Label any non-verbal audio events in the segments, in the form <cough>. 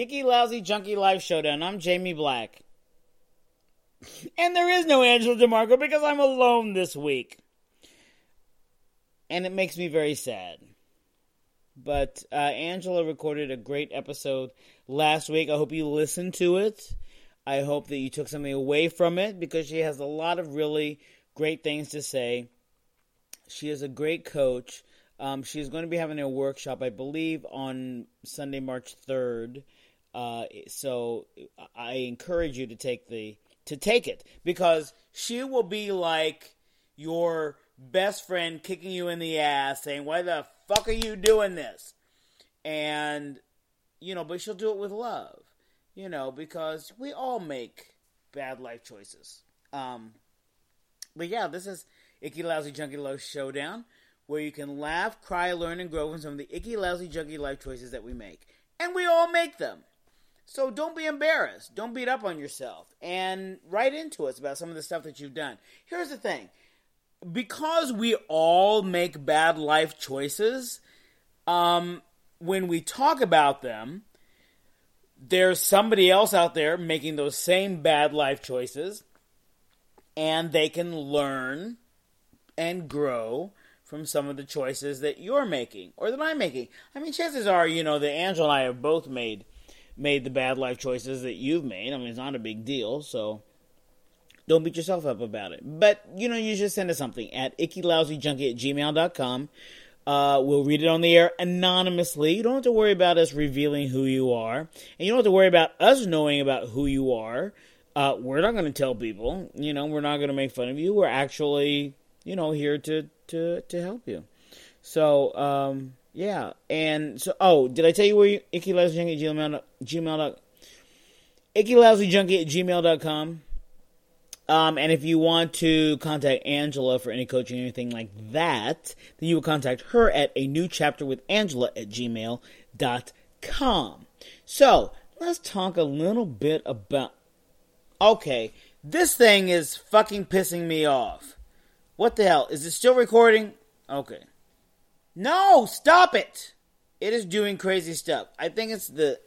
the Icky Lousy Junkie Life Showdown. I'm Jamie Black. And there is no Angela DeMarco because I'm alone this week. And it makes me very sad. But uh, Angela recorded a great episode last week. I hope you listened to it. I hope that you took something away from it because she has a lot of really great things to say. She is a great coach. Um, she's going to be having a workshop, I believe, on Sunday, March third. Uh, so I encourage you to take the to take it because she will be like your best friend kicking you in the ass, saying, "Why the fuck are you doing this?" And you know, but she'll do it with love you know, because we all make bad life choices. Um, but yeah, this is Icky Lousy Junkie Low Showdown, where you can laugh, cry, learn, and grow from some of the icky, lousy, junkie life choices that we make. And we all make them. So don't be embarrassed. Don't beat up on yourself. And write into us about some of the stuff that you've done. Here's the thing because we all make bad life choices, um, when we talk about them, there's somebody else out there making those same bad life choices, and they can learn and grow from some of the choices that you're making or that I'm making. I mean, chances are, you know, that Angela and I have both made made the bad life choices that you've made. I mean, it's not a big deal, so don't beat yourself up about it. But, you know, you should send us something at ickylousyjunkie at gmail.com. Uh, we'll read it on the air anonymously. You don't have to worry about us revealing who you are, and you don't have to worry about us knowing about who you are. Uh, we're not going to tell people. You know, we're not going to make fun of you. We're actually, you know, here to to to help you. So, um, yeah, and so, oh, did I tell you where you, icky lousy junkie at gmail, gmail, icky lousy junkie at gmail.com? Um, and if you want to contact Angela for any coaching or anything like that, then you will contact her at a new chapter with Angela at gmail.com. So, let's talk a little bit about. Okay, this thing is fucking pissing me off. What the hell? Is it still recording? Okay. No, stop it! It is doing crazy stuff. I think it's the.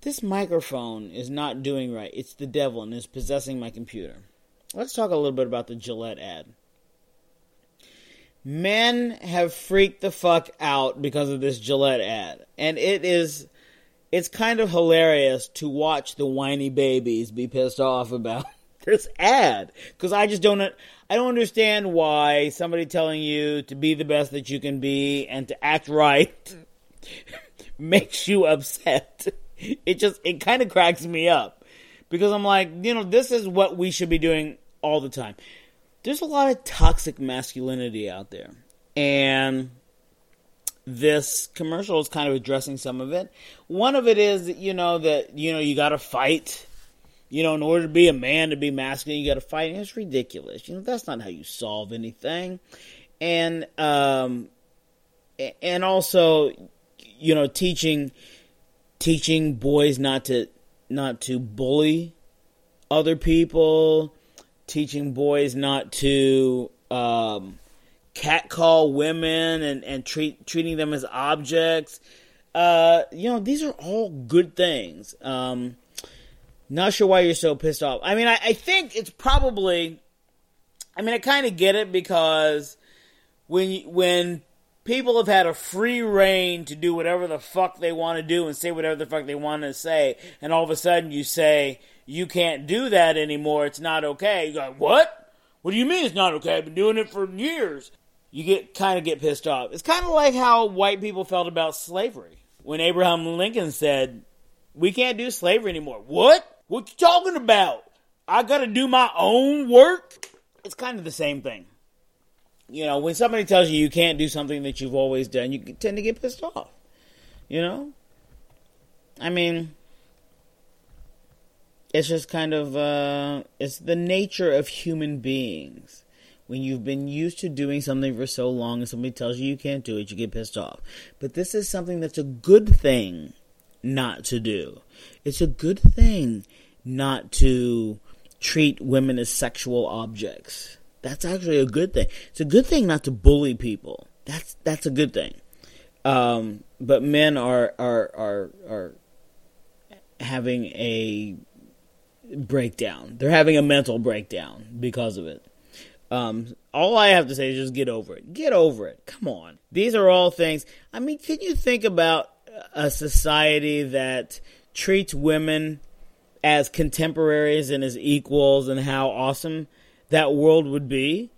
This microphone is not doing right. It's the devil and is possessing my computer let's talk a little bit about the Gillette ad. Men have freaked the fuck out because of this Gillette ad. And it is it's kind of hilarious to watch the whiny babies be pissed off about this ad because I just don't I don't understand why somebody telling you to be the best that you can be and to act right <laughs> makes you upset. It just it kind of cracks me up because I'm like, you know, this is what we should be doing all the time. There's a lot of toxic masculinity out there. And this commercial is kind of addressing some of it. One of it is, you know, that, you know, you got to fight. You know, in order to be a man, to be masculine, you got to fight. It's ridiculous. You know, that's not how you solve anything. And, um, and also, you know, teaching, teaching boys not to, not to bully other people, teaching boys not to um, catcall women and, and treat treating them as objects. Uh, you know, these are all good things. Um, not sure why you're so pissed off. I mean, I, I think it's probably. I mean, I kind of get it because when when people have had a free reign to do whatever the fuck they want to do and say whatever the fuck they want to say, and all of a sudden you say you can't do that anymore, it's not okay. You go, what? What do you mean it's not okay? I've been doing it for years. You get kind of get pissed off. It's kind of like how white people felt about slavery when Abraham Lincoln said, "We can't do slavery anymore." What? What you talking about? I got to do my own work. It's kind of the same thing you know, when somebody tells you you can't do something that you've always done, you tend to get pissed off. You know? I mean, it's just kind of, uh, it's the nature of human beings. When you've been used to doing something for so long and somebody tells you you can't do it, you get pissed off. But this is something that's a good thing not to do. It's a good thing not to treat women as sexual objects that's actually a good thing. It's a good thing not to bully people. That's that's a good thing. Um, but men are are are are having a breakdown. They're having a mental breakdown because of it. Um, all I have to say is just get over it. Get over it. Come on. These are all things. I mean, can you think about a society that treats women as contemporaries and as equals and how awesome that world would be?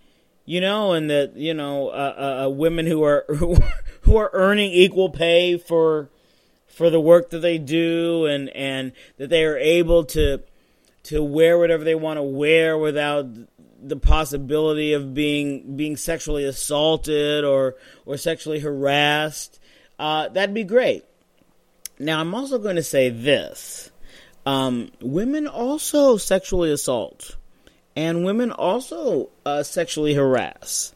You know, and that, you know, uh, uh, women who are <laughs> who are earning equal pay for for the work that they do and and that they are able to to wear whatever they want to wear without the possibility of being being sexually assaulted or or sexually harassed, uh, that'd be great. Now, I'm also going to say this: um, women also sexually assault, and women also uh, sexually harass,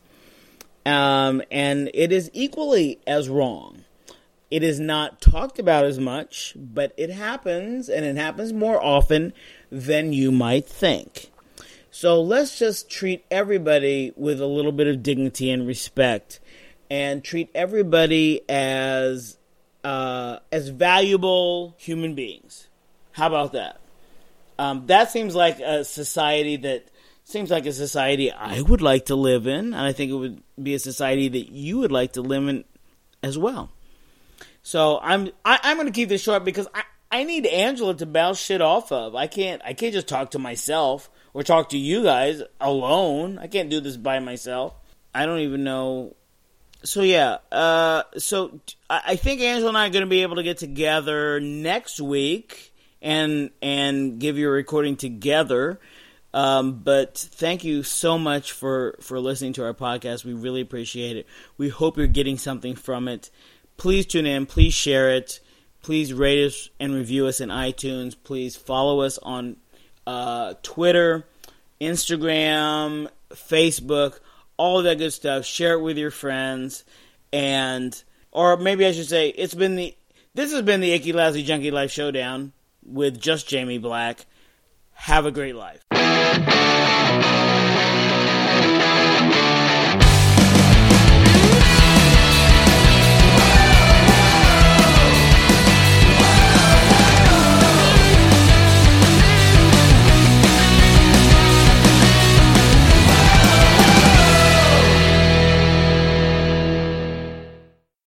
um, and it is equally as wrong. It is not talked about as much, but it happens, and it happens more often than you might think. So let's just treat everybody with a little bit of dignity and respect, and treat everybody as uh, as valuable human beings. How about that? Um, that seems like a society that seems like a society I would like to live in, and I think it would be a society that you would like to live in as well. So I'm I, am i am going to keep this short because I I need Angela to bounce shit off of. I can't I can't just talk to myself or talk to you guys alone. I can't do this by myself. I don't even know. So yeah, uh, so I think Angela and I are going to be able to get together next week and and give you a recording together. Um, but thank you so much for for listening to our podcast. We really appreciate it. We hope you're getting something from it. Please tune in. Please share it. Please rate us and review us in iTunes. Please follow us on uh, Twitter, Instagram, Facebook, all of that good stuff. Share it with your friends, and or maybe I should say it's been the this has been the Icky Lousy Junkie Life Showdown with just Jamie Black. Have a great life.